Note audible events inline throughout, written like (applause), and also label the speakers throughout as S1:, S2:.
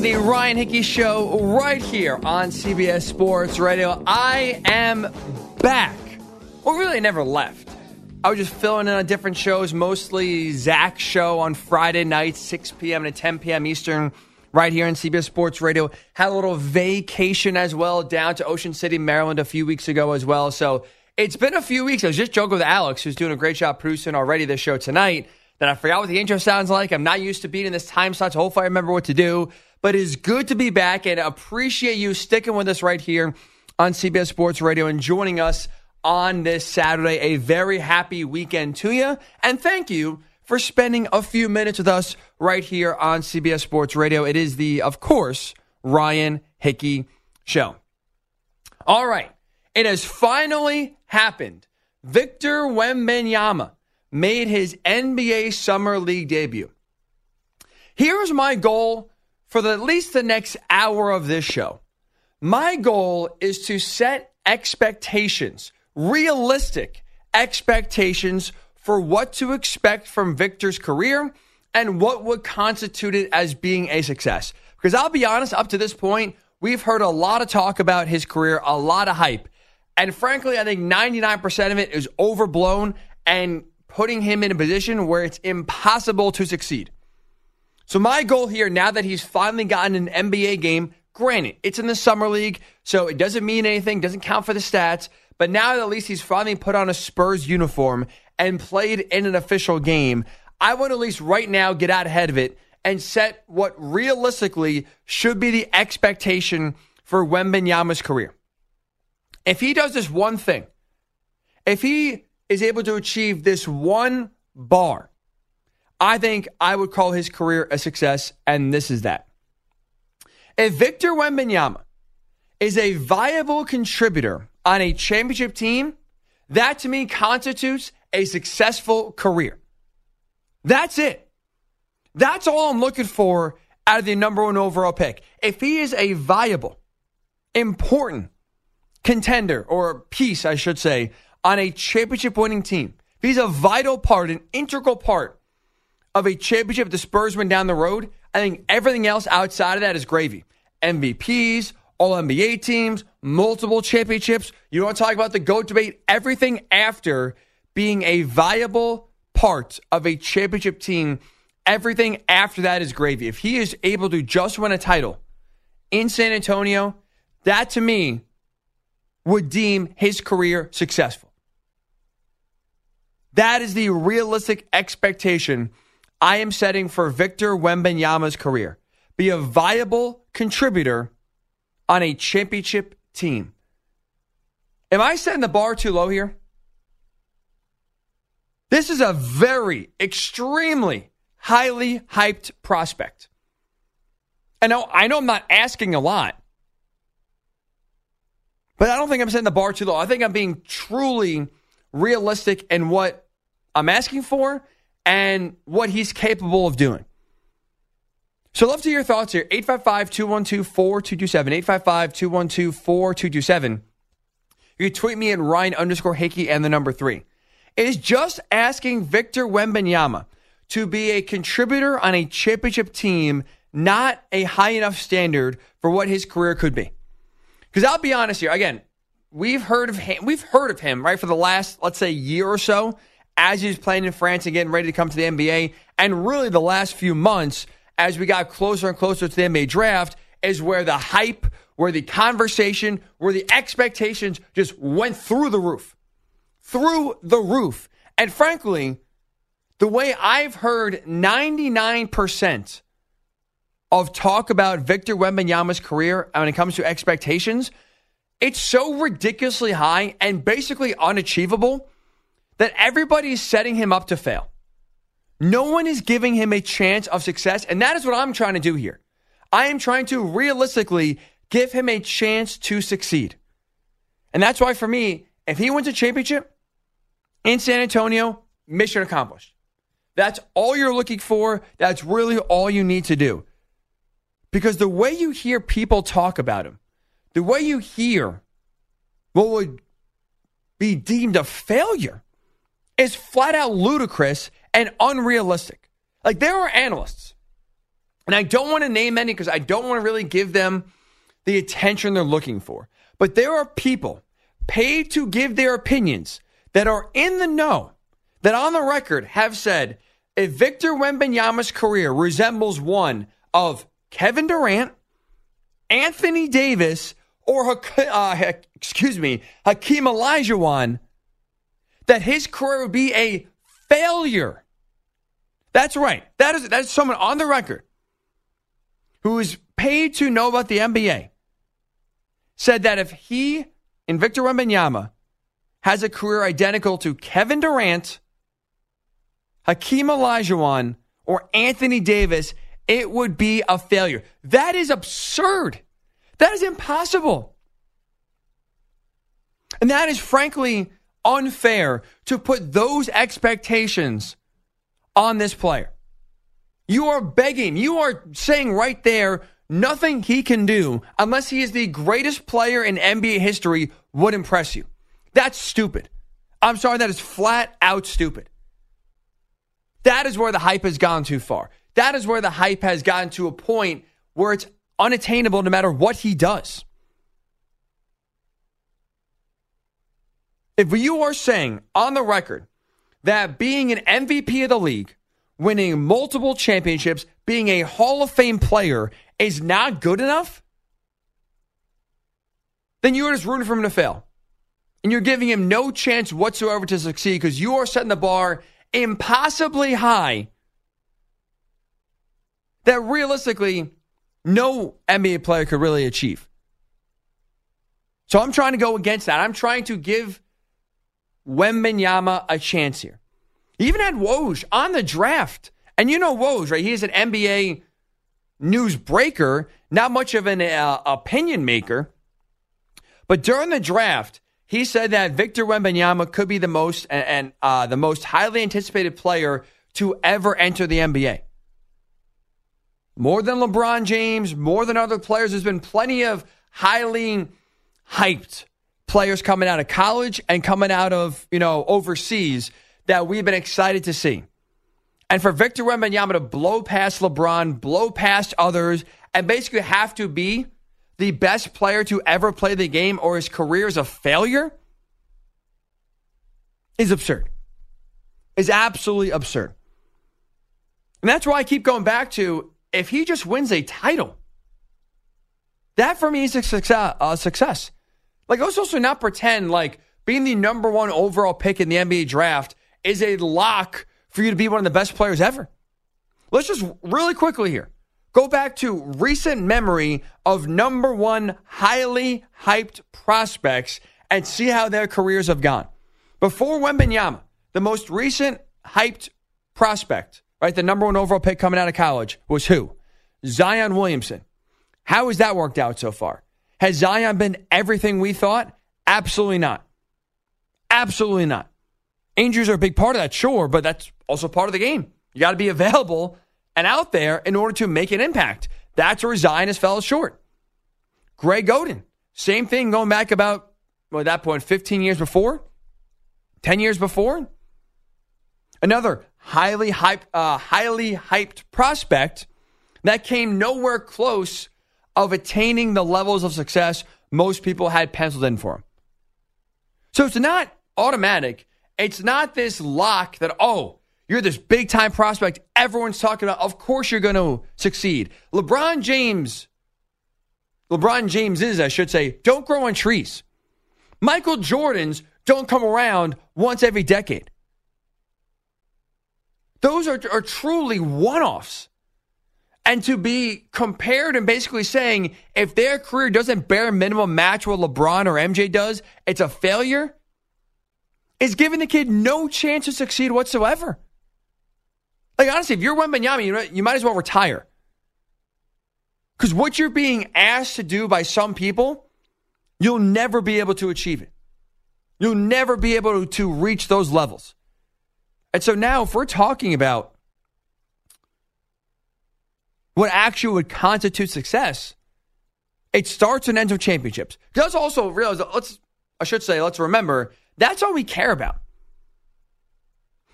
S1: the Ryan Hickey Show right here on CBS Sports Radio. I am back. Well, really, never left. I was just filling in on different shows, mostly Zach's show on Friday nights, 6 p.m. to 10 p.m. Eastern, right here on CBS Sports Radio. Had a little vacation as well down to Ocean City, Maryland a few weeks ago as well. So it's been a few weeks. I was just joking with Alex, who's doing a great job producing already this show tonight that I forgot what the intro sounds like. I'm not used to being in this time slot, so hopefully I remember what to do. But it's good to be back and appreciate you sticking with us right here on CBS Sports Radio and joining us on this Saturday. A very happy weekend to you. And thank you for spending a few minutes with us right here on CBS Sports Radio. It is the, of course, Ryan Hickey Show. All right. It has finally happened. Victor Wembanyama made his NBA Summer League debut. Here's my goal for the, at least the next hour of this show. My goal is to set expectations, realistic expectations for what to expect from Victor's career and what would constitute it as being a success. Because I'll be honest, up to this point, we've heard a lot of talk about his career, a lot of hype. And frankly, I think 99% of it is overblown and putting him in a position where it's impossible to succeed. So my goal here, now that he's finally gotten an NBA game, granted, it's in the summer league, so it doesn't mean anything, doesn't count for the stats, but now at least he's finally put on a Spurs uniform and played in an official game, I want at least right now get out ahead of it and set what realistically should be the expectation for Wembanyama's career. If he does this one thing, if he is able to achieve this one bar, I think I would call his career a success, and this is that. If Victor Wembanyama is a viable contributor on a championship team, that to me constitutes a successful career. That's it. That's all I'm looking for out of the number one overall pick. If he is a viable, important contender or piece, I should say, on a championship winning team, if he's a vital part, an integral part of a championship the Spurs went down the road, I think everything else outside of that is gravy. MVPs, all NBA teams, multiple championships. You don't talk about the GOAT debate? Everything after being a viable part of a championship team, everything after that is gravy. If he is able to just win a title in San Antonio, that to me would deem his career successful. That is the realistic expectation I am setting for Victor Wembanyama's career. Be a viable contributor on a championship team. Am I setting the bar too low here? This is a very, extremely highly hyped prospect. And I know I'm not asking a lot, but I don't think I'm setting the bar too low. I think I'm being truly realistic in what I'm asking for and what he's capable of doing. So, love to hear your thoughts here. 855 212 4227. 855 212 4227. You tweet me at Ryan underscore Hickey and the number three. Is just asking Victor Wembanyama to be a contributor on a championship team, not a high enough standard for what his career could be. Because I'll be honest here, again, we've heard of him, we've heard of him, right, for the last, let's say, year or so as he was playing in France and getting ready to come to the NBA. And really, the last few months, as we got closer and closer to the NBA draft, is where the hype, where the conversation, where the expectations just went through the roof. Through the roof. And frankly, the way I've heard 99% of talk about Victor Wembanyama's career when it comes to expectations, it's so ridiculously high and basically unachievable that everybody is setting him up to fail. No one is giving him a chance of success, and that is what I'm trying to do here. I am trying to realistically give him a chance to succeed. And that's why, for me, if he wins a championship in San Antonio, mission accomplished. That's all you're looking for. That's really all you need to do. Because the way you hear people talk about him, the way you hear what would be deemed a failure is flat out ludicrous and unrealistic. Like there are analysts, And I don't want to name any because I don't want to really give them the attention they're looking for. But there are people paid to give their opinions that are in the know, that on the record have said if Victor Wembanyama's career resembles one of Kevin Durant, Anthony Davis, or uh, excuse me, Hakeem Olajuwon, that his career would be a failure. That's right. That is that is someone on the record who is paid to know about the NBA said that if he and Victor Wembanyama has a career identical to Kevin Durant, Hakeem Olajuwon, or Anthony Davis, it would be a failure. That is absurd. That is impossible. And that is frankly unfair to put those expectations on this player. You are begging, you are saying right there, nothing he can do unless he is the greatest player in NBA history would impress you. That's stupid. I'm sorry, that is flat out stupid. That is where the hype has gone too far. That is where the hype has gotten to a point where it's unattainable no matter what he does. If you are saying on the record that being an MVP of the league, winning multiple championships, being a Hall of Fame player is not good enough, then you are just rooting for him to fail. And you're giving him no chance whatsoever to succeed because you are setting the bar impossibly high that realistically no NBA player could really achieve. So I'm trying to go against that. I'm trying to give Wembanyama a chance here. He even had Woj on the draft. And you know Woj, right? He is an NBA news breaker, not much of an uh, opinion maker. But during the draft, he said that Victor Wembanyama could be the most and uh, the most highly anticipated player to ever enter the NBA. More than LeBron James, more than other players. There's been plenty of highly hyped players coming out of college and coming out of you know overseas that we've been excited to see. And for Victor Wembanyama to blow past LeBron, blow past others, and basically have to be the best player to ever play the game or his career is a failure is absurd. Is absolutely absurd. And that's why I keep going back to if he just wins a title, that for me is a success. A success. Like, let's also not pretend like being the number one overall pick in the NBA draft is a lock for you to be one of the best players ever. Let's just really quickly here go back to recent memory of number one highly hyped prospects and see how their careers have gone. Before Wembanyama, the most recent hyped prospect, right, the number one overall pick coming out of college was who? Zion Williamson. How has that worked out so far? Has Zion been everything we thought? Absolutely not. Absolutely not. Injuries are a big part of that, sure, but that's also part of the game. You got to be available and out there in order to make an impact. That's where Zion has fell short. Greg Oden, same thing going back about, well, at that point, 15 years before, 10 years before. Another highly hyped, uh, highly hyped prospect that came nowhere close of attaining the levels of success most people had penciled in for him. So it's not automatic it's not this lock that, oh, you're this big time prospect everyone's talking about. Of course you're going to succeed. LeBron James, LeBron James is, I should say, don't grow on trees. Michael Jordan's don't come around once every decade. Those are, are truly one offs. And to be compared and basically saying if their career doesn't bare minimum match what LeBron or MJ does, it's a failure is giving the kid no chance to succeed whatsoever. Like, honestly, if you're Wembanyama, you, you might as well retire. Because what you're being asked to do by some people, you'll never be able to achieve it. You'll never be able to reach those levels. And so now, if we're talking about what actually would constitute success, it starts and ends with championships. Let's also realize, let's, I should say, let's remember that's all we care about.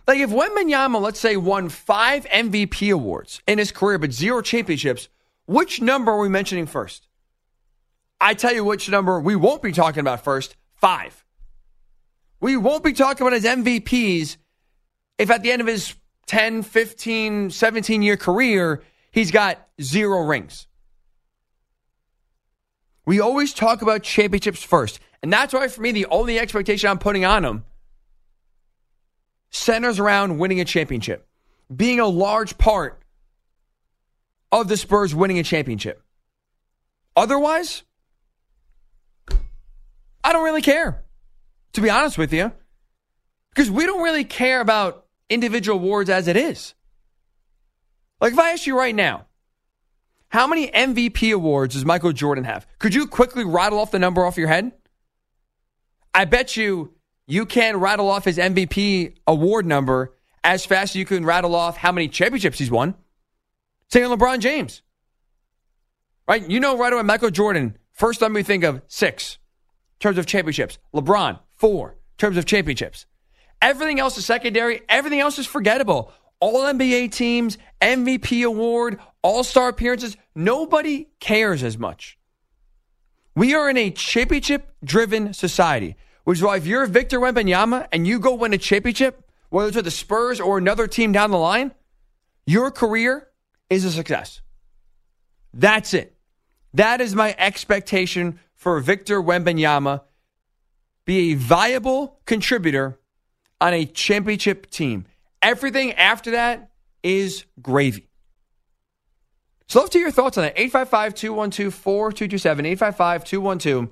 S1: Like if Wembanyama, let's say, won five MVP awards in his career but zero championships, which number are we mentioning first? I tell you which number we won't be talking about first five. We won't be talking about his MVPs if at the end of his 10, 15, 17 year career, he's got zero rings. We always talk about championships first. And that's why, for me, the only expectation I'm putting on him centers around winning a championship, being a large part of the Spurs winning a championship. Otherwise, I don't really care, to be honest with you, because we don't really care about individual awards as it is. Like, if I ask you right now, how many MVP awards does Michael Jordan have? Could you quickly rattle off the number off your head? I bet you you can rattle off his MVP award number as fast as you can rattle off how many championships he's won. Same with LeBron James. Right? You know right away Michael Jordan, first time we think of six in terms of championships. LeBron, four in terms of championships. Everything else is secondary. Everything else is forgettable. All NBA teams, MVP award, All Star appearances. Nobody cares as much. We are in a championship driven society, which is why if you're Victor Wembanyama and you go win a championship, whether it's with the Spurs or another team down the line, your career is a success. That's it. That is my expectation for Victor Wembanyama. Be a viable contributor on a championship team. Everything after that is gravy. So, love to hear your thoughts on that. 855 212 4227. 855 212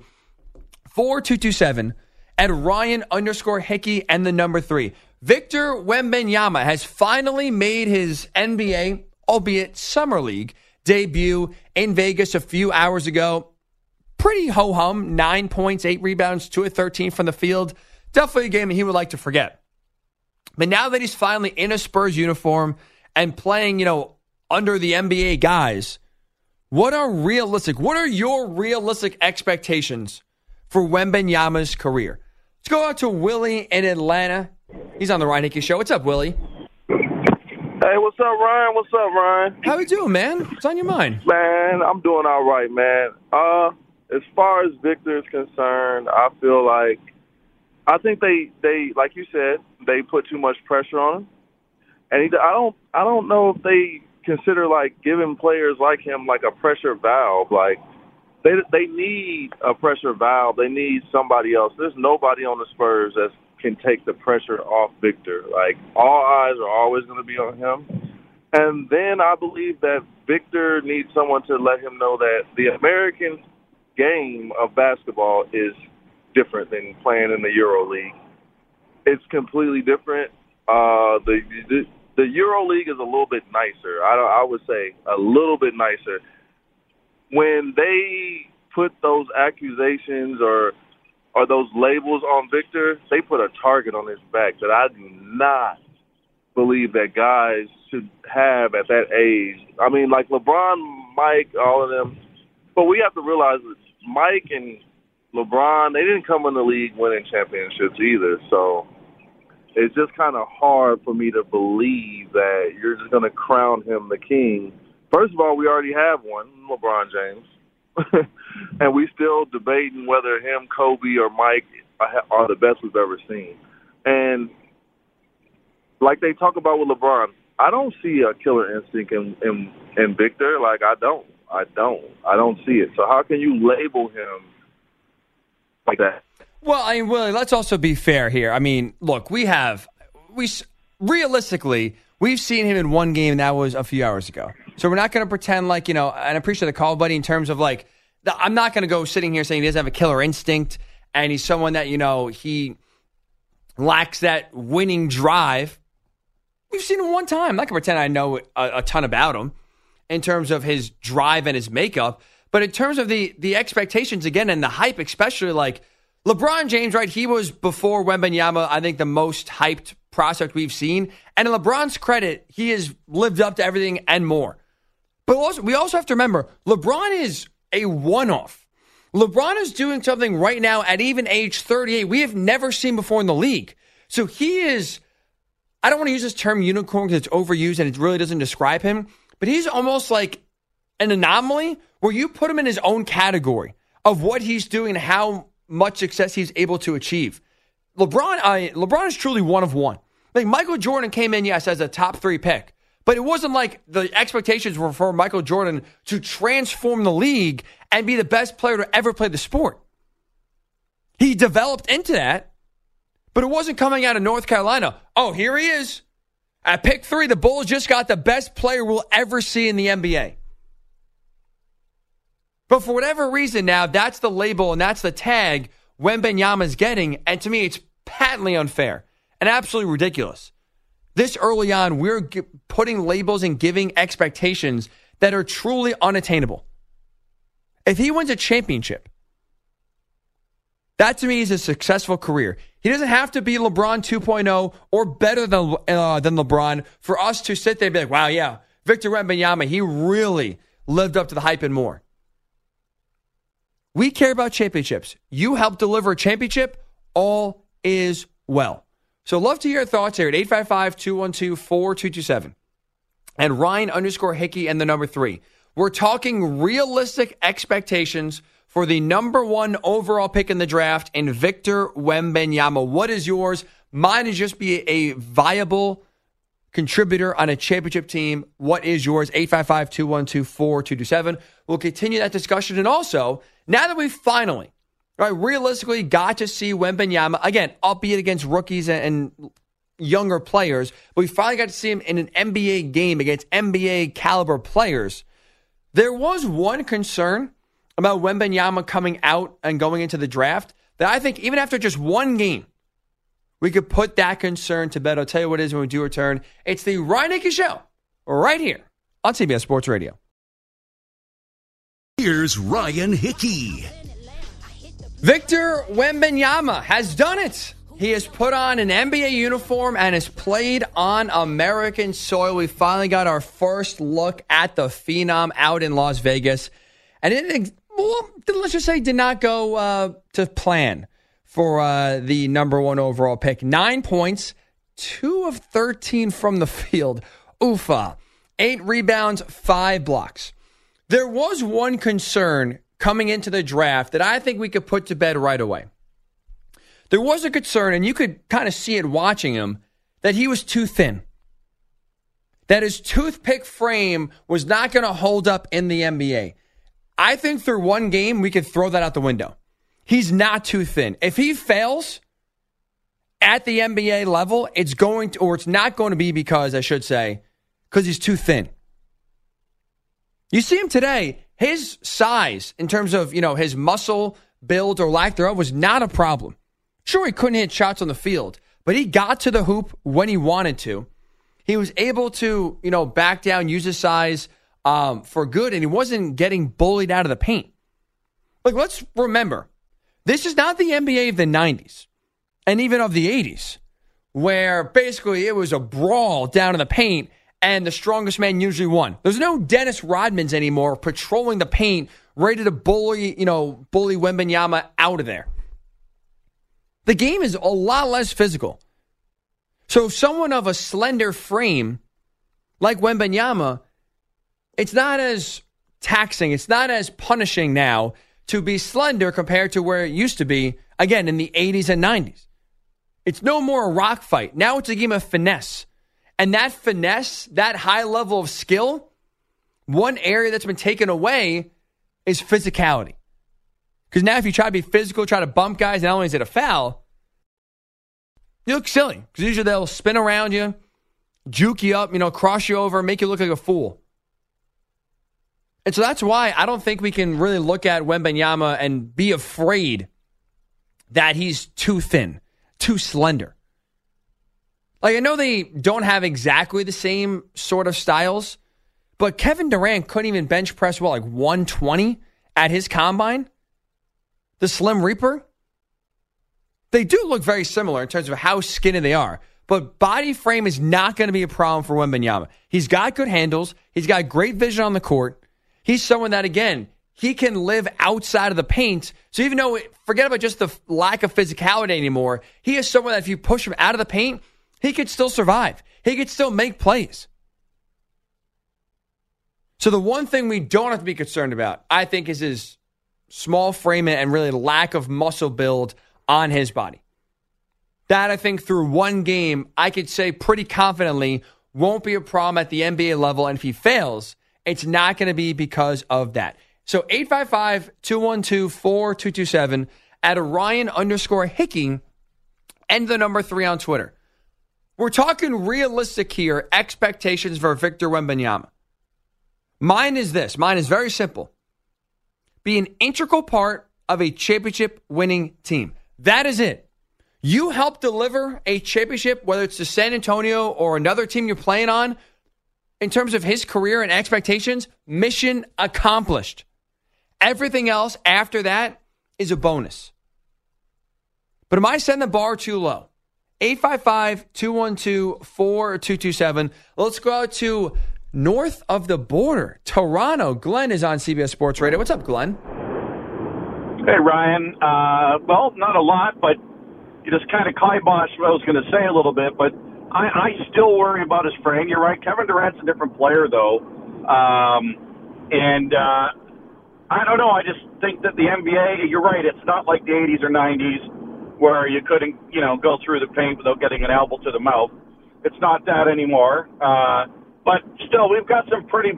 S1: 4227. At Ryan underscore Hickey and the number three. Victor Wembanyama has finally made his NBA, albeit Summer League, debut in Vegas a few hours ago. Pretty ho hum. Nine points, eight rebounds, two of 13 from the field. Definitely a game that he would like to forget. But now that he's finally in a Spurs uniform and playing, you know, under the NBA guys, what are realistic? What are your realistic expectations for Wembanyama's career? Let's go out to Willie in Atlanta. He's on the Ryan Hickey Show. What's up, Willie?
S2: Hey, what's up, Ryan? What's up, Ryan?
S1: How you doing, man? What's on your mind?
S2: Man, I'm doing all right, man. Uh, as far as Victor is concerned, I feel like I think they they like you said they put too much pressure on him, and he, I don't I don't know if they consider like giving players like him like a pressure valve. Like they they need a pressure valve. They need somebody else. There's nobody on the Spurs that can take the pressure off Victor. Like all eyes are always going to be on him. And then I believe that Victor needs someone to let him know that the American game of basketball is different than playing in the Euro League. It's completely different. Uh, the, the the Euro League is a little bit nicer. I I would say a little bit nicer. When they put those accusations or or those labels on Victor, they put a target on his back that I do not believe that guys should have at that age. I mean, like LeBron, Mike, all of them. But we have to realize that Mike and LeBron, they didn't come in the league winning championships either. So it's just kind of hard for me to believe that you're just going to crown him the king. First of all, we already have one, LeBron James. (laughs) and we still debating whether him, Kobe, or Mike are the best we've ever seen. And like they talk about with LeBron, I don't see a killer instinct in, in in Victor. Like I don't, I don't, I don't see it. So how can you label him like that?
S1: Well, I mean, Willie, let's also be fair here. I mean, look, we have we realistically we've seen him in one game that was a few hours ago. So we're not going to pretend like you know. And I appreciate the call, buddy. In terms of like, I'm not going to go sitting here saying he doesn't have a killer instinct and he's someone that you know he lacks that winning drive. We've seen him one time. I'm not going to pretend I know a, a ton about him in terms of his drive and his makeup, but in terms of the the expectations again and the hype, especially like LeBron James, right? He was before Wembanyama, I think the most hyped prospect we've seen. And in LeBron's credit, he has lived up to everything and more. But also, we also have to remember LeBron is a one off. LeBron is doing something right now at even age 38 we have never seen before in the league. So he is I don't want to use this term unicorn because it's overused and it really doesn't describe him, but he's almost like an anomaly where you put him in his own category of what he's doing and how much success he's able to achieve. LeBron, I, LeBron is truly one of one. Like Michael Jordan came in, yes, as a top three pick, but it wasn't like the expectations were for Michael Jordan to transform the league and be the best player to ever play the sport. He developed into that, but it wasn't coming out of North Carolina. Oh, here he is. At pick three, the Bulls just got the best player we'll ever see in the NBA. But for whatever reason now, that's the label and that's the tag Wembanyama is getting. And to me, it's patently unfair and absolutely ridiculous. This early on, we're g- putting labels and giving expectations that are truly unattainable. If he wins a championship, that to me is a successful career. He doesn't have to be LeBron 2.0 or better than, uh, than LeBron for us to sit there and be like, wow, yeah, Victor Wembanyama, he really lived up to the hype and more. We care about championships. You help deliver a championship, all is well. So love to hear your thoughts here at 855-212-4227. And Ryan underscore Hickey and the number three. We're talking realistic expectations for the number one overall pick in the draft in Victor Wembanyama. What is yours? Mine is just be a viable contributor on a championship team. What is yours? 855 212 4227. We'll continue that discussion. And also, now that we finally, right, realistically got to see Wembanyama, again, albeit against rookies and, and younger players, but we finally got to see him in an NBA game against NBA caliber players. There was one concern about Wembanyama coming out and going into the draft that I think even after just one game, we could put that concern to bed. I'll tell you what it is when we do return. It's the Ryan Hickey Show right here on CBS Sports Radio.
S3: Here's Ryan Hickey.
S1: Victor Wembanyama has done it. He has put on an NBA uniform and has played on American soil. We finally got our first look at the Phenom out in Las Vegas. And it, well, let's just say, did not go uh, to plan for uh, the number one overall pick. Nine points, two of 13 from the field. Ufa. Eight rebounds, five blocks. There was one concern coming into the draft that I think we could put to bed right away. There was a concern, and you could kind of see it watching him, that he was too thin. That his toothpick frame was not going to hold up in the NBA. I think through one game, we could throw that out the window. He's not too thin. If he fails at the NBA level, it's going to, or it's not going to be because, I should say, because he's too thin. You see him today, his size in terms of, you know, his muscle build or lack thereof was not a problem. Sure, he couldn't hit shots on the field, but he got to the hoop when he wanted to. He was able to, you know, back down, use his size um, for good, and he wasn't getting bullied out of the paint. Like, let's remember, this is not the NBA of the 90s and even of the 80s, where basically it was a brawl down in the paint and the strongest man usually won. There's no Dennis Rodmans anymore patrolling the paint, ready to bully, you know, bully Wembanyama out of there. The game is a lot less physical. So someone of a slender frame like Wembanyama, it's not as taxing, it's not as punishing now to be slender compared to where it used to be, again, in the 80s and 90s. It's no more a rock fight. Now it's a game of finesse. And that finesse, that high level of skill, one area that's been taken away is physicality. Because now if you try to be physical, try to bump guys, not only is it a foul, you look silly. Because usually they'll spin around you, juke you up, you know, cross you over, make you look like a fool. And so that's why I don't think we can really look at Wembanyama and be afraid that he's too thin, too slender. Like I know they don't have exactly the same sort of styles, but Kevin Durant couldn't even bench press well like 120 at his combine. The Slim Reaper. They do look very similar in terms of how skinny they are, but body frame is not going to be a problem for Wembanyama. He's got good handles. He's got great vision on the court. He's someone that, again, he can live outside of the paint. So even though, forget about just the lack of physicality anymore, he is someone that if you push him out of the paint, He could still survive. He could still make plays. So the one thing we don't have to be concerned about, I think, is his small frame and really lack of muscle build on his body. That I think through one game, I could say pretty confidently won't be a problem at the NBA level. And if he fails, it's not going to be because of that. So 855 212 4227 at Ryan underscore Hickey and the number three on Twitter. We're talking realistic here expectations for Victor Wembanyama. Mine is this mine is very simple be an integral part of a championship winning team. That is it. You help deliver a championship, whether it's to San Antonio or another team you're playing on, in terms of his career and expectations, mission accomplished. Everything else after that is a bonus. But am I setting the bar too low? 855 212 4227. Let's go out to north of the border, Toronto. Glenn is on CBS Sports Radio. What's up, Glenn?
S4: Hey, Ryan. Uh, well, not a lot, but you just kind of kiboshed what I was going to say a little bit. But I, I still worry about his frame. You're right. Kevin Durant's a different player, though. Um, and uh, I don't know. I just think that the NBA, you're right. It's not like the 80s or 90s where you couldn't, you know, go through the paint without getting an elbow to the mouth. It's not that anymore. Uh, but still, we've got some pretty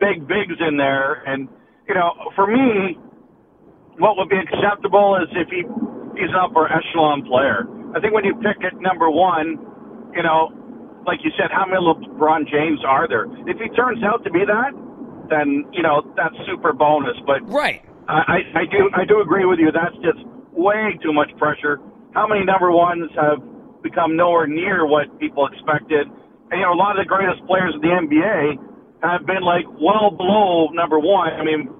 S4: big bigs in there. And, you know, for me, what would be acceptable is if he he's an upper echelon player. I think when you pick at number one, you know, like you said, how many LeBron James are there? If he turns out to be that, then you know that's super bonus. But
S1: right,
S4: I, I do I do agree with you. That's just way too much pressure. How many number ones have become nowhere near what people expected? And, you know, a lot of the greatest players in the NBA have been like well below number one. I mean,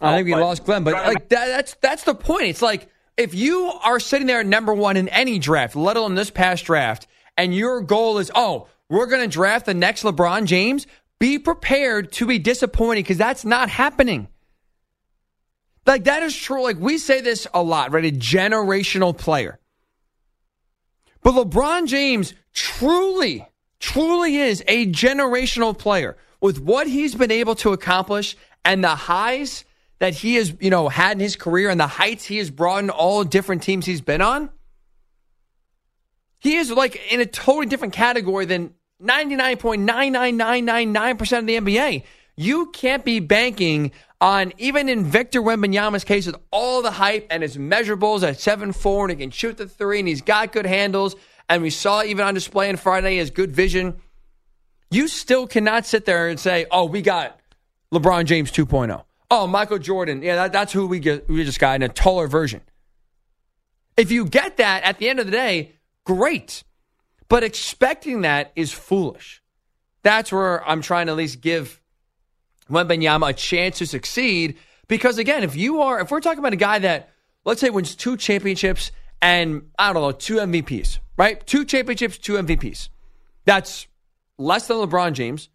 S1: I think we oh, but, lost Glenn, but like that, that's that's the point. It's like if you are sitting there at number one in any draft, let alone this past draft, and your goal is, oh, we're going to draft the next LeBron James, be prepared to be disappointed because that's not happening. Like that is true. Like we say this a lot, right? A generational player. But LeBron James truly, truly is a generational player with what he's been able to accomplish and the highs that he has, you know, had in his career and the heights he has brought in all different teams he's been on. He is like in a totally different category than 99.99999% of the NBA. You can't be banking on, even in Victor Wembanyama's case, with all the hype and his measurables at 7 4 and he can shoot the three and he's got good handles. And we saw even on display on Friday his good vision. You still cannot sit there and say, oh, we got LeBron James 2.0. Oh, Michael Jordan. Yeah, that, that's who we, get, we just got in a taller version. If you get that at the end of the day, great. But expecting that is foolish. That's where I'm trying to at least give Wembanyama a chance to succeed. Because again, if you are, if we're talking about a guy that, let's say, wins two championships and I don't know, two MVPs, right? Two championships, two MVPs. That's less than LeBron James,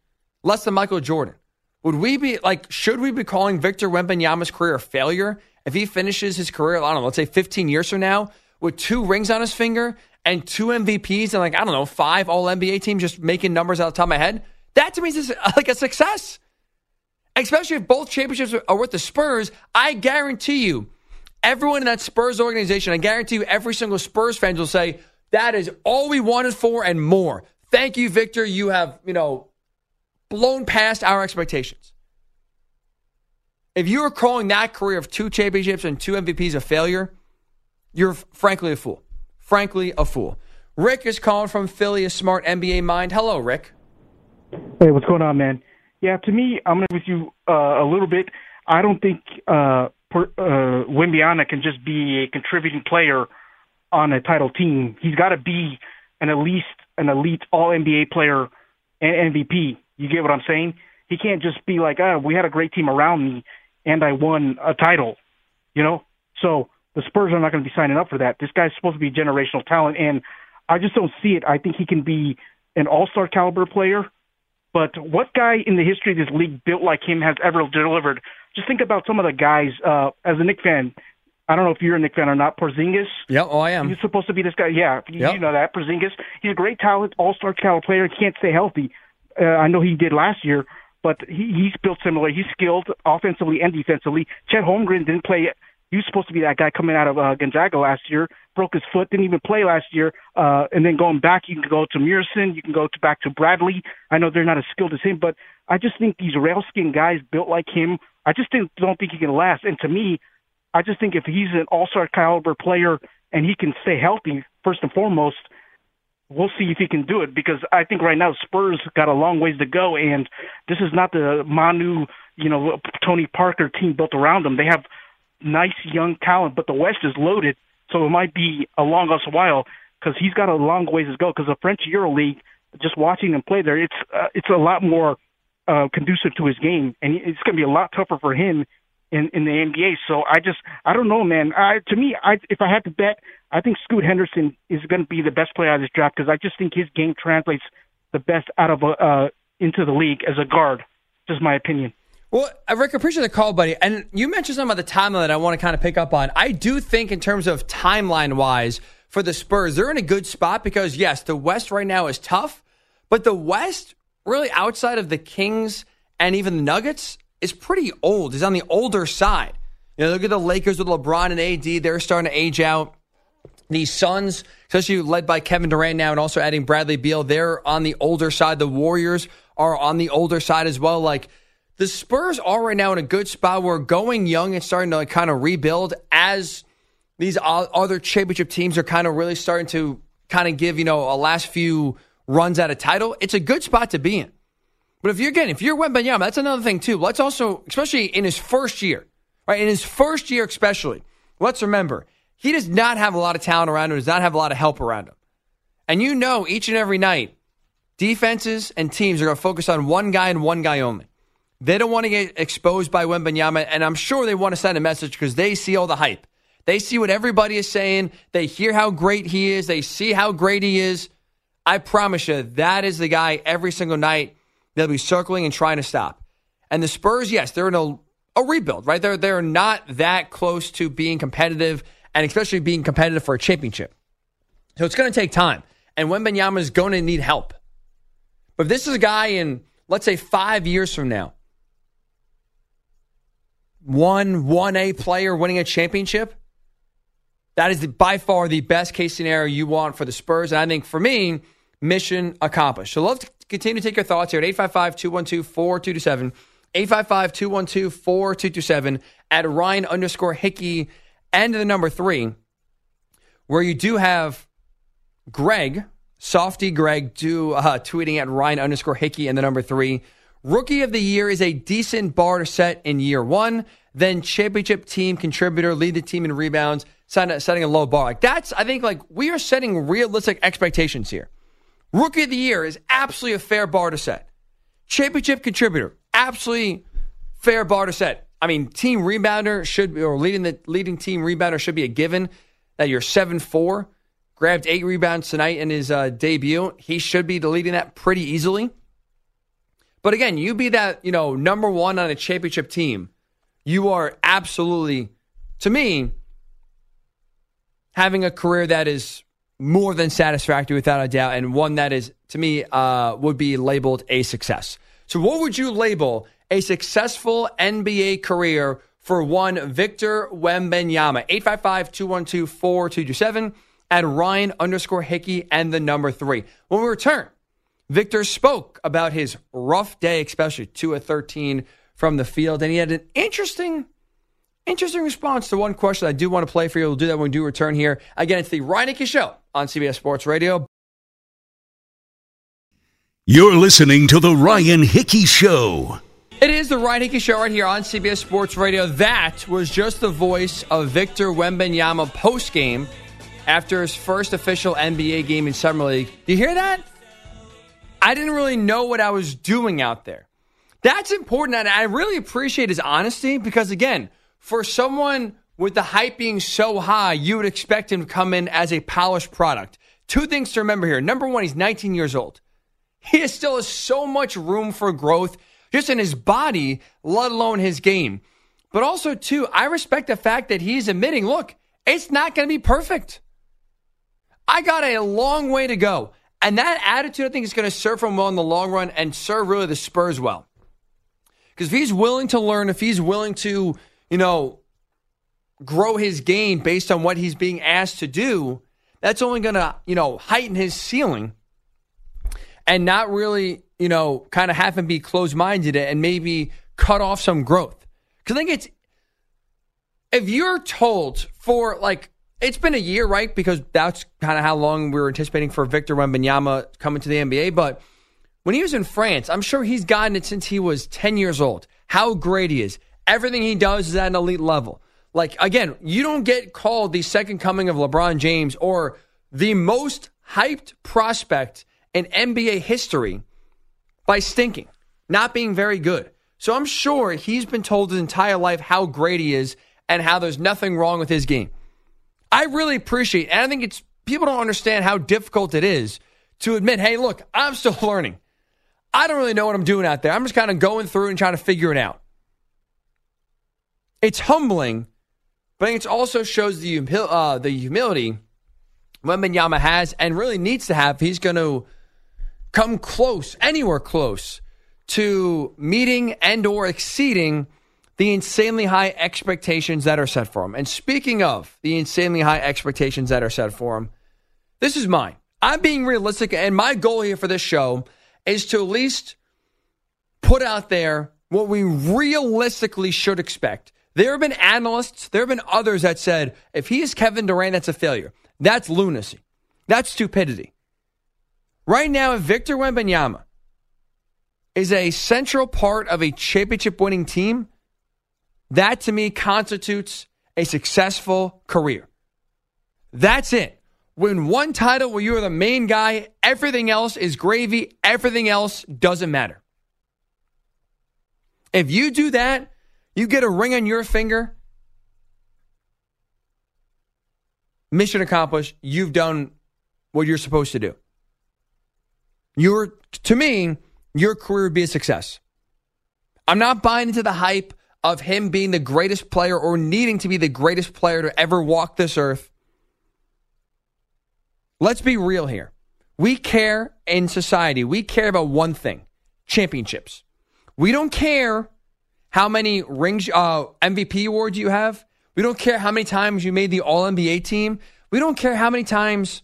S1: less than Michael Jordan. Would we be like, should we be calling Victor Wembanyama's career a failure if he finishes his career, I don't know, let's say 15 years from now with two rings on his finger and two MVPs and like, I don't know, five all NBA teams just making numbers out of the top of my head? That to me is like a success. Especially if both championships are with the Spurs, I guarantee you, everyone in that Spurs organization, I guarantee you, every single Spurs fan will say, that is all we wanted for and more. Thank you, Victor. You have, you know, blown past our expectations. If you are calling that career of two championships and two MVPs a failure, you're frankly a fool. Frankly, a fool. Rick is calling from Philly, a smart NBA mind. Hello, Rick.
S5: Hey, what's going on, man? Yeah, to me, I'm with you uh, a little bit. I don't think uh, per, uh, Wembanyama can just be a contributing player on a title team. He's got to be an at least an elite All NBA player and MVP. You get what I'm saying? He can't just be like, "Ah, oh, we had a great team around me, and I won a title." You know, so the Spurs are not going to be signing up for that. This guy's supposed to be generational talent, and I just don't see it. I think he can be an All-Star caliber player, but what guy in the history of this league built like him has ever delivered? Just think about some of the guys. Uh, as a Knick fan, I, don't know if you're a Knick fan or not. Porzingis.
S1: Yep. Oh, I am.
S5: He's supposed to be this guy. Yeah, you,
S1: Yep.
S5: you know that Porzingis. He's a great talent, all-star caliber player. He can't stay healthy. Uh, I know he did last year, but he, he's built similar. He's skilled offensively and defensively. Chet Holmgren didn't play. He was supposed to be that guy coming out of uh, Gonzaga last year. Broke his foot. Didn't even play last year. Uh, and then going back, you can go to Mearson. You can go to back to Bradley. I know they're not as skilled as him, but I just think these rail skin guys built like him. I just think, don't think he can last. And to me, I just think if he's an all-star caliber player and he can stay healthy, first and foremost, we'll see if he can do it. Because I think right now Spurs got a long ways to go, and this is not the Manu, you know, Tony Parker team built around them. They have nice young talent, but the West is loaded, so it might be a long us while because he's got a long ways to go. Because the French EuroLeague, just watching him play there, it's uh, it's a lot more uh, conducive to his game, and it's going to be a lot tougher for him in in the NBA. So I just I don't know, man. I to me, I if I had to bet, I think Scoot Henderson is going to be the best player out of this draft because I just think his game translates the best out of a, uh into the league as a guard. Just my opinion.
S1: Well, uh, Rick, I appreciate the call, buddy. And you mentioned something about the timeline that I want to kind of pick up on. I do think, in terms of timeline wise, for the Spurs, they're in a good spot because, yes, the West right now is tough, but the West, really outside of the Kings and even the Nuggets, is pretty old, is on the older side. You know, look at the Lakers with LeBron and AD, they're starting to age out. The Suns, especially led by Kevin Durant now and also adding Bradley Beal, they're on the older side. The Warriors are on the older side as well. Like, the Spurs are right now in a good spot where going young and starting to like kind of rebuild as these other championship teams are kind of really starting to kind of give, you know, a last few runs at a title. It's a good spot to be in. But if you're again, if you're Wembanyama, that's another thing too. Let's also, especially in his first year, right? In his first year, especially, let's remember he does not have a lot of talent around him. Does not have a lot of help around him. And you know, each and every night, defenses and teams are going to focus on one guy and one guy only. They don't want to get exposed by Wembanyama, and I'm sure they want to send a message because they see all the hype. They see what everybody is saying. They hear how great he is. They see how great he is. I promise you, that is the guy every single night they'll be circling and trying to stop. And the Spurs, yes, they're in a, a rebuild, right? They're they're not that close to being competitive, and especially being competitive for a championship. So it's going to take time, and Wembanyama is going to need help. But if this is a guy in, let's say, five years from now, one one A player winning a championship, that is the, by far the best case scenario you want for the Spurs. And I think for me, mission accomplished. So love to continue to take your thoughts here at 855 212 4227. 855 212 4227 at Ryan underscore Hickey and the number three, where you do have Greg, Softy Greg, do uh, tweeting at Ryan underscore Hickey and the number three. Rookie of the year is a decent bar to set in year one. Then championship team contributor, lead the team in rebounds, setting setting a low bar. Like that's, I think, like we are setting realistic expectations here. Rookie of the year is absolutely a fair bar to set. Championship contributor, absolutely fair bar to set. I mean, team rebounder should be, or leading the leading team rebounder should be a given that you're seven four, grabbed eight rebounds tonight in his uh, debut. He should be the leading that pretty easily. But again, you be that you know number one on a championship team, you are absolutely, to me, having a career that is more than satisfactory without a doubt, and one that is to me uh, would be labeled a success. So, what would you label a successful NBA career for one Victor Wembanyama? 855-212-4227 at Ryan underscore Hickey and the number three. When we return, Victor spoke about his rough day, especially 2 of 13 from the field, and he had an interesting interesting response to one question I do want to play for you. We'll do that when we do return here. Again, it's the Hickey Show on CBS Sports Radio.
S3: You're listening to The Ryan Hickey Show.
S1: It is the Ryan Hickey Show right here on CBS Sports Radio. That was just the voice of Victor Wembanyama post game after his first official NBA game in Summer League. Do you hear that? I didn't really know what I was doing out there. That's important, and I really appreciate his honesty because, again, for someone with the hype being so high, you would expect him to come in as a polished product. Two things to remember here. Number one, he's 19 years old. He still has so much room for growth just in his body, let alone his game. But also, too, I respect the fact that he's admitting, look, it's not going to be perfect. I got a long way to go. And that attitude, I think, is going to serve him well in the long run and serve really the Spurs well. Because if he's willing to learn, if he's willing to, you know, grow his game based on what he's being asked to do, that's only going to, you know, heighten his ceiling and not really, you know, kind of have him be closed minded and maybe cut off some growth. Because I think it's, if you're told for like, it's been a year, right? Because that's kind of how long we were anticipating for Victor Wembanyama coming to the NBA. But when he was in France, I'm sure he's gotten it since he was 10 years old. How great he is. Everything he does is at an elite level. Like, again, you don't get called the second coming of LeBron James or the most hyped prospect in NBA history by stinking, not being very good. So I'm sure he's been told his entire life how great he is and how there's nothing wrong with his game. I really appreciate, and I think it's people don't understand how difficult it is to admit, hey, look, I'm still (laughs) learning. I don't really know what I'm doing out there. I'm just kind of going through and trying to figure it out. It's humbling, but it also shows the, uh, the humility Wembanyama has and really needs to have. He's going to come close, anywhere close, to meeting and or exceeding the insanely high expectations that are set for him. And speaking of the insanely high expectations that are set for him, this is mine. I'm being realistic, and my goal here for this show is to at least put out there what we realistically should expect. There have been analysts, there have been others that said if he is Kevin Durant, that's a failure. That's lunacy. That's stupidity. Right now, if Victor Wembanyama is a central part of a championship winning team, that to me constitutes a successful career. That's it. Win one title where you're the main guy, everything else is gravy, everything else doesn't matter. If you do that, you get a ring on your finger. Mission accomplished. You've done what you're supposed to do. Your to me, your career would be a success. I'm not buying into the hype of him being the greatest player or needing to be the greatest player to ever walk this earth. Let's be real here. We care in society, we care about one thing championships. We don't care how many rings, uh, MVP awards you have. We don't care how many times you made the All NBA team. We don't care how many times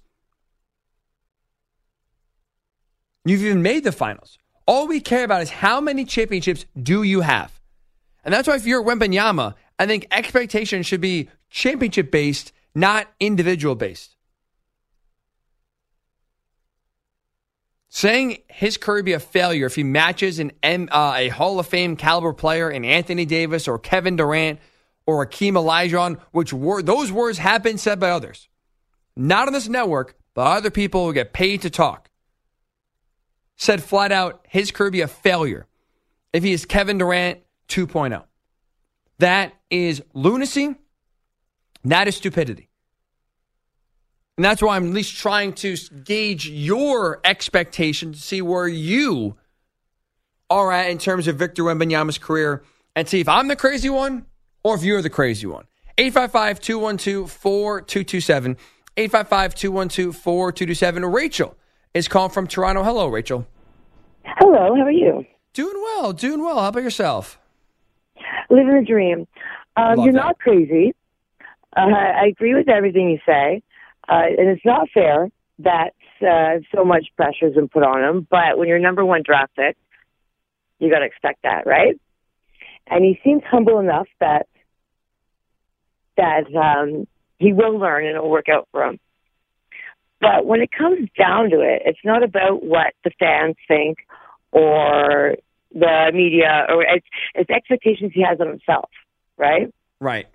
S1: you've even made the finals. All we care about is how many championships do you have? And that's why if you're Wembanyama, I think expectations should be championship based, not individual based. Saying his career be a failure if he matches an uh, a Hall of Fame caliber player in Anthony Davis or Kevin Durant or Akeem Olajuwon, which were, those words have been said by others, not on this network, but other people who get paid to talk, said flat out his career be a failure if he is Kevin Durant 2.0. That is lunacy. That is stupidity. And that's why I'm at least trying to gauge your expectation to see where you are at in terms of Victor Wembanyama's career and see if I'm the crazy one or if you're the crazy one. 855 212 4227. 855 212 4227. Rachel is calling from Toronto. Hello, Rachel.
S6: Hello, how are you?
S1: Doing well, doing well. How about yourself?
S6: Living the dream. Um, you're
S1: that.
S6: not crazy. Uh, I agree with everything you say. Uh, and it's not fair that uh, so much pressure has been put on him. But when you're number one draft pick, you got to expect that, right? And he seems humble enough that that um, he will learn and it'll work out for him. But when it comes down to it, it's not about what the fans think or the media, or it's, it's expectations he has on himself, right?
S1: Right.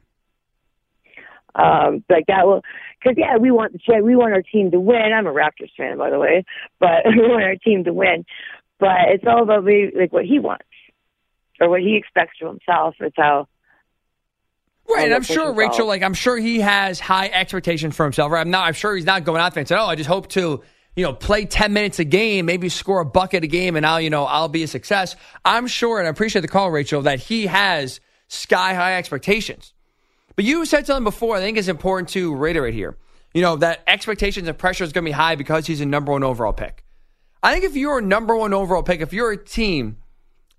S6: Um, like that will, because yeah, we want the we want our team to win. I'm a Raptors fan, by the way, but (laughs) we want our team to win. But it's all about maybe, like what he wants or what he expects from himself. It's how
S1: Right, and I'm sure
S6: person
S1: Rachel, like I'm sure he has high expectations for himself. Right, I'm not. I'm sure he's not going out there and saying, "Oh, I just hope to, you know, play 10 minutes a game, maybe score a bucket a game, and I'll, you know, I'll be a success." I'm sure, and I appreciate the call, Rachel, that he has sky high expectations. But you said something before. I think it's important to reiterate here. You know that expectations and pressure is going to be high because he's a number one overall pick. I think if you're a number one overall pick, if you're a team,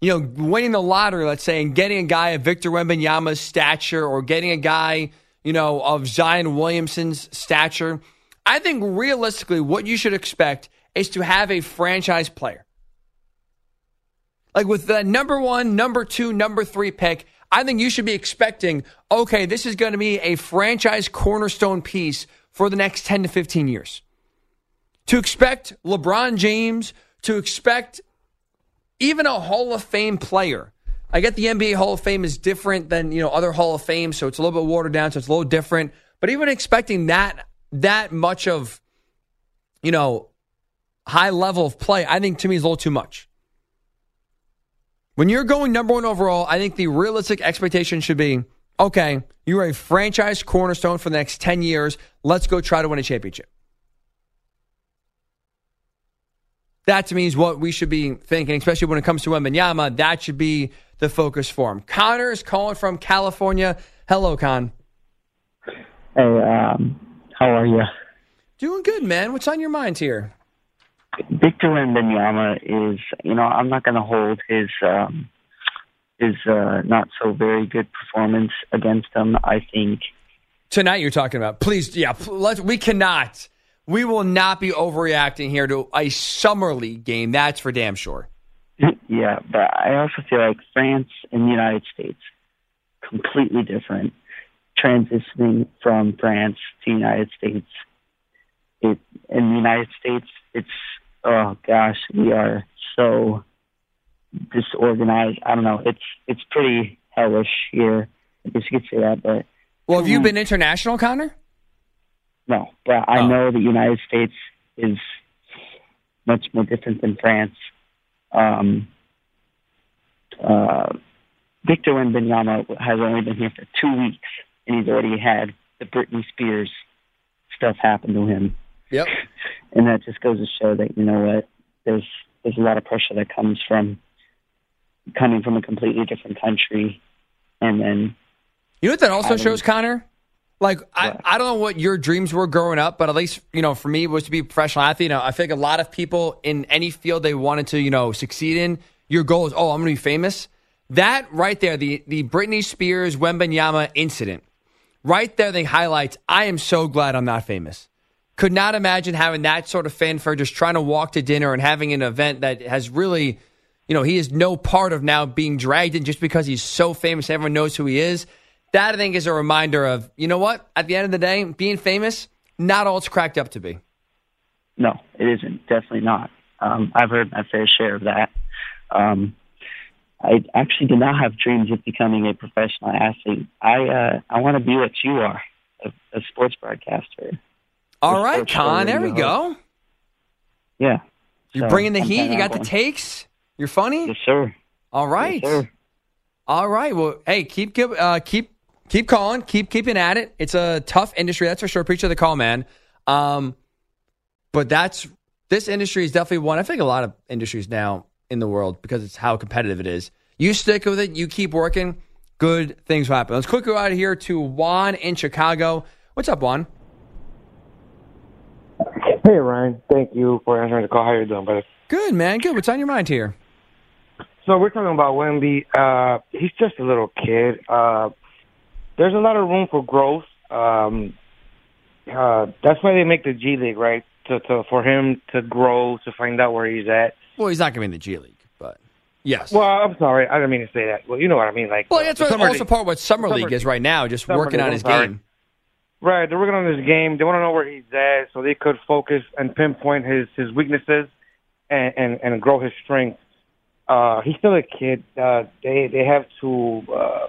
S1: you know, winning the lottery, let's say, and getting a guy of Victor Wembanyama's stature or getting a guy, you know, of Zion Williamson's stature, I think realistically what you should expect is to have a franchise player. Like with the number one, number two, number three pick, I think you should be expecting, okay, this is going to be a franchise cornerstone piece for the next 10 to 15 years. To expect LeBron James, to expect even a Hall of Fame player. I get the NBA Hall of Fame is different than, you know, other Hall of Fame, so it's a little bit watered down, so it's a little different. But even expecting that that much of, you know, high level of play, I think to me is a little too much. When you're going number one overall, I think the realistic expectation should be okay, you're a franchise cornerstone for the next 10 years. Let's go try to win a championship. That to me is what we should be thinking, especially when it comes to Wembanyama. That should be the focus for him. Connor is calling from California. Hello, Con.
S7: Hey, um, how are you?
S1: Doing good, man. What's on your mind here?
S7: Victor Wembanyama is, you know, I'm not going to hold his um, his uh, not so very good performance against him. I think
S1: tonight you're talking about. Please, yeah, let's. We cannot. We will not be overreacting here to a summer league game. That's for damn sure. (laughs)
S7: Yeah, but I also feel like France and the United States completely different. Transitioning from France to the United States, it in the United States, it's oh gosh, we are so disorganized. I don't know. It's it's pretty hellish here. I guess you could say that, but
S1: well, have you been international, Connor?
S7: No, but I oh. know the United States is much more different than France. Um, uh, Victor Wembanyama has only been here for two weeks, and he's already had the Britney Spears stuff happen to him.
S1: Yep.
S7: And that just goes to show that you know what there's there's a lot of pressure that comes from coming from a completely different country, and then
S1: you know what that also shows, Connor. Like I, I don't know what your dreams were growing up, but at least you know for me it was to be a professional athlete. You know, I think a lot of people in any field they wanted to you know succeed in. Your goal is oh I'm going to be famous. That right there, the the Britney Spears Wembanyama incident, right there, they highlights. I am so glad I'm not famous. Could not imagine having that sort of fanfare, just trying to walk to dinner and having an event that has really, you know, he is no part of now being dragged in just because he's so famous. Everyone knows who he is that I think is a reminder of, you know what? At the end of the day, being famous, not all it's cracked up to be.
S7: No, it isn't. Definitely not. Um, I've heard my fair share of that. Um, I actually do not have dreams of becoming a professional athlete. I uh, I want to be what you are, a, a sports broadcaster.
S1: All right, Con. There we go.
S7: Yeah.
S1: You're so, bringing the heat. You got the takes. You're funny.
S7: Yes, sir.
S1: All right.
S7: Yes, sir.
S1: All right. Well, hey, keep uh, keep keep calling, keep keeping at it. It's a tough industry, that's for sure. Appreciate the call, man. Um, but that's this industry is definitely one. I think a lot of industries now in the world because it's how competitive it is. You stick with it, you keep working, good things will happen. Let's quickly go out of here to Juan in Chicago. What's up, Juan?
S8: Hey, Ryan. Thank you for answering the call. How you doing, buddy?
S1: Good, man. Good. What's on your mind here?
S8: So we're talking about Wemby. Uh, he's just a little kid. Uh, there's a lot of room for growth. Um, uh, that's why they make the G League, right? To, to for him to grow, to find out where he's at.
S1: Well, he's not going to be in the G League, but yes.
S8: Well, I'm sorry, I didn't mean to say that. Well, you know what I mean, like.
S1: Well, that's what, also part what summer, summer league is right now, just working on his game.
S8: Right, they're working on his game. They want to know where he's at, so they could focus and pinpoint his his weaknesses, and and, and grow his strengths. Uh, he's still a kid. Uh, they they have to uh,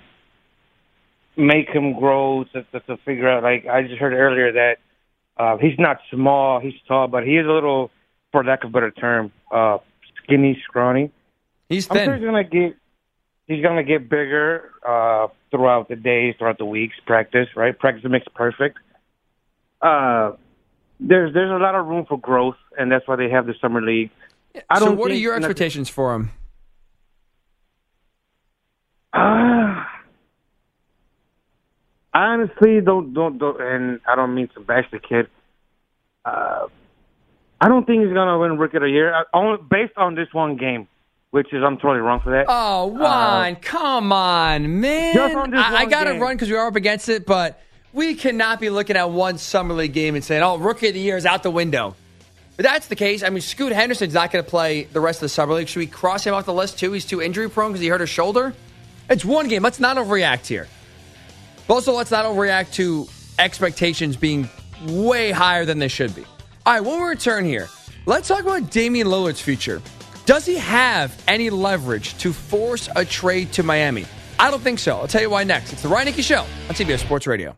S8: make him grow to, to, to figure out. Like I just heard earlier that uh, he's not small, he's tall, but he is a little, for lack of a better term, uh, skinny, scrawny.
S1: He's thin.
S8: I'm sure he's gonna get he's gonna get bigger uh, throughout the days, throughout the weeks. Practice, right? Practice makes perfect. Uh, there's there's a lot of room for growth, and that's why they have the summer league.
S1: I don't. So, what are your expectations for him?
S8: Uh, I honestly don't don't, don't and I don't mean to bash the kid. Uh, I don't think he's gonna win Rookie of the Year. I, only based on this one game, which is I'm totally wrong for that.
S1: Oh, uh, Juan, come on, man.
S8: On
S1: I, I got to run because we are up against it, but we cannot be looking at one summer league game and saying, "Oh, rookie of the year is out the window." If that's the case, I mean, Scoot Henderson's not going to play the rest of the summer league. Should we cross him off the list too? He's too injury prone because he hurt his shoulder. It's one game. Let's not overreact here. But also, let's not overreact to expectations being way higher than they should be. All right, when we return here, let's talk about Damian Lillard's future. Does he have any leverage to force a trade to Miami? I don't think so. I'll tell you why next. It's the Ryan Hickey Show on CBS Sports Radio.